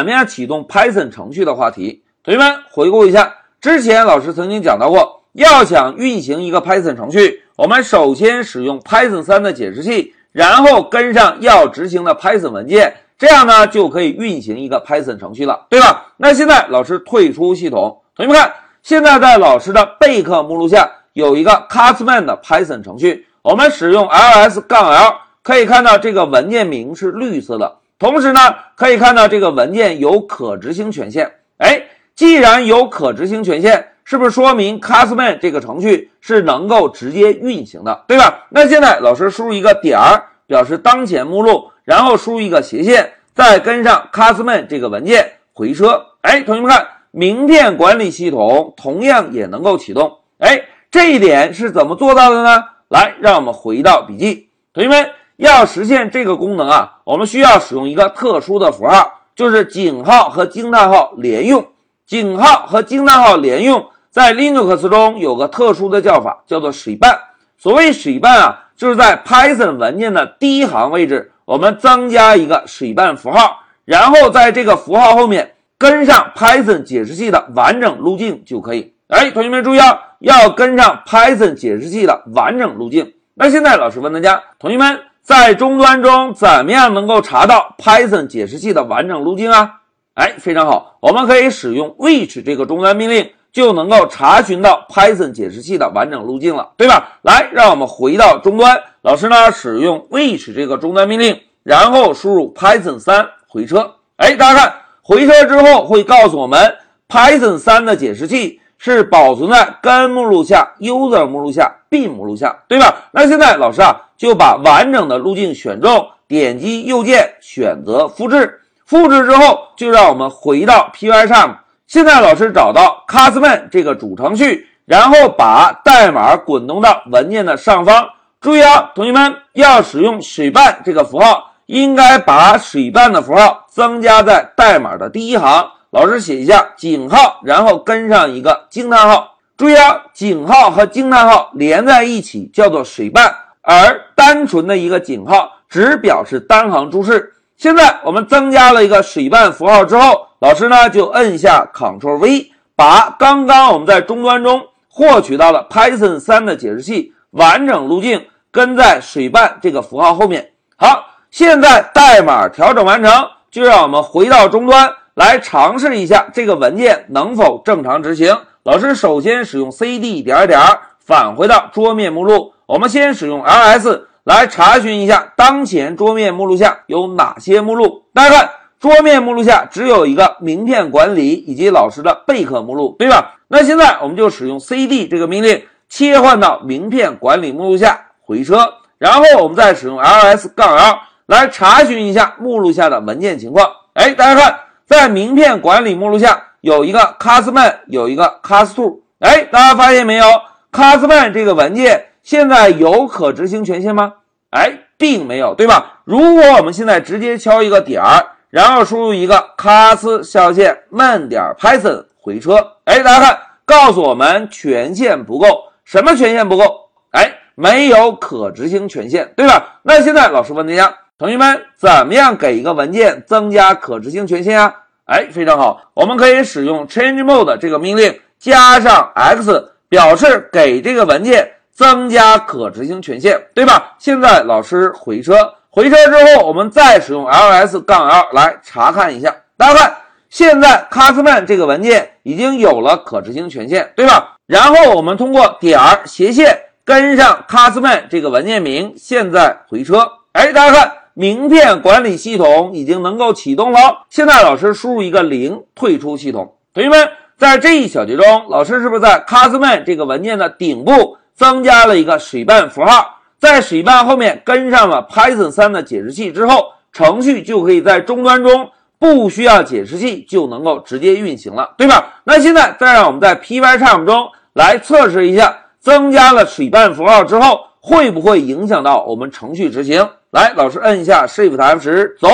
怎么样启动 Python 程序的话题。同学们回顾一下，之前老师曾经讲到过，要想运行一个 Python 程序，我们首先使用 Python 三的解释器，然后跟上要执行的 Python 文件，这样呢就可以运行一个 Python 程序了，对吧？那现在老师退出系统，同学们看，现在在老师的备课目录下有一个 Castman 的 Python 程序，我们使用 ls 杠 l，可以看到这个文件名是绿色的。同时呢，可以看到这个文件有可执行权限。哎，既然有可执行权限，是不是说明 Castman 这个程序是能够直接运行的，对吧？那现在老师输入一个点儿，表示当前目录，然后输入一个斜线，再跟上 Castman 这个文件回车。哎，同学们看，名片管理系统同样也能够启动。哎，这一点是怎么做到的呢？来，让我们回到笔记，同学们。要实现这个功能啊，我们需要使用一个特殊的符号，就是井号和惊叹号连用。井号和惊叹号连用，在 Linux 中有个特殊的叫法，叫做水半。所谓水半啊，就是在 Python 文件的第一行位置，我们增加一个水半符号，然后在这个符号后面跟上 Python 解释器的完整路径就可以。哎，同学们注意啊，要跟上 Python 解释器的完整路径。那现在老师问大家，同学们。在终端中怎么样能够查到 Python 解释器的完整路径啊？哎，非常好，我们可以使用 which 这个终端命令就能够查询到 Python 解释器的完整路径了，对吧？来，让我们回到终端，老师呢使用 which 这个终端命令，然后输入 Python 三回车。哎，大家看，回车之后会告诉我们 Python 三的解释器是保存在根目录下、user 目录下、，b 目录下，对吧？那现在老师啊。就把完整的路径选中，点击右键选择复制。复制之后，就让我们回到 Pycharm。现在老师找到 Castman 这个主程序，然后把代码滚动到文件的上方。注意啊，同学们要使用水半这个符号，应该把水半的符号增加在代码的第一行。老师写一下井号，然后跟上一个惊叹号。注意啊，井号和惊叹号连在一起叫做水半。而单纯的一个井号只表示单行注释。现在我们增加了一个水半符号之后，老师呢就摁下 Ctrl V，把刚刚我们在终端中获取到的 Python 三的解释器完整路径跟在水半这个符号后面。好，现在代码调整完成，就让我们回到终端来尝试一下这个文件能否正常执行。老师首先使用 cd 点点返回到桌面目录。我们先使用 ls 来查询一下当前桌面目录下有哪些目录。大家看，桌面目录下只有一个名片管理以及老师的备课目录，对吧？那现在我们就使用 cd 这个命令切换到名片管理目录下回车，然后我们再使用 ls 杠 l 来查询一下目录下的文件情况。哎，大家看，在名片管理目录下有一个 castman，有一个 cast2。哎，大家发现没有？castman 这个文件。现在有可执行权限吗？哎，并没有，对吧？如果我们现在直接敲一个点儿，然后输入一个 cast 下线慢点 python 回车，哎，大家看，告诉我们权限不够，什么权限不够？哎，没有可执行权限，对吧？那现在老师问大家，同学们怎么样给一个文件增加可执行权限啊？哎，非常好，我们可以使用 change mode 这个命令，加上 x，表示给这个文件。增加可执行权限，对吧？现在老师回车，回车之后，我们再使用 ls 杠 l 来查看一下。大家看，现在 Castman 这个文件已经有了可执行权限，对吧？然后我们通过点儿斜线跟上 Castman 这个文件名，现在回车。哎，大家看，名片管理系统已经能够启动了。现在老师输入一个零，退出系统。同学们，在这一小节中，老师是不是在 Castman 这个文件的顶部？增加了一个水半符号，在水半后面跟上了 Python 三的解释器之后，程序就可以在终端中不需要解释器就能够直接运行了，对吧？那现在再让我们在 Pycharm 中来测试一下，增加了水半符号之后会不会影响到我们程序执行？来，老师摁一下 Shift F 十，走。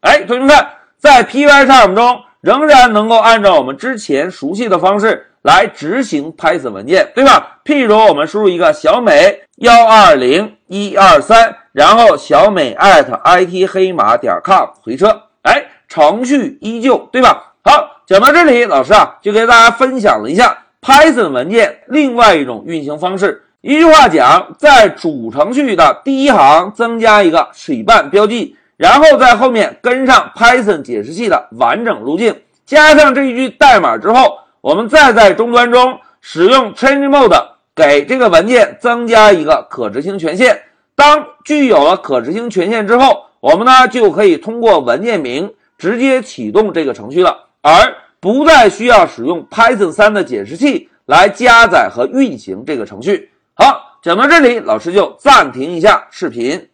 哎，同学们看，在 Pycharm 中仍然能够按照我们之前熟悉的方式。来执行 Python 文件，对吧？譬如我们输入一个小美幺二零一二三，然后小美 at it 黑马点 com 回车，哎，程序依旧，对吧？好，讲到这里，老师啊就给大家分享了一下 Python 文件另外一种运行方式。一句话讲，在主程序的第一行增加一个水半标记，然后在后面跟上 Python 解释器的完整路径，加上这一句代码之后，我们再在终端中使用 change mode 给这个文件增加一个可执行权限。当具有了可执行权限之后，我们呢就可以通过文件名直接启动这个程序了，而不再需要使用 Python 3的解释器来加载和运行这个程序。讲到这里，老师就暂停一下视频。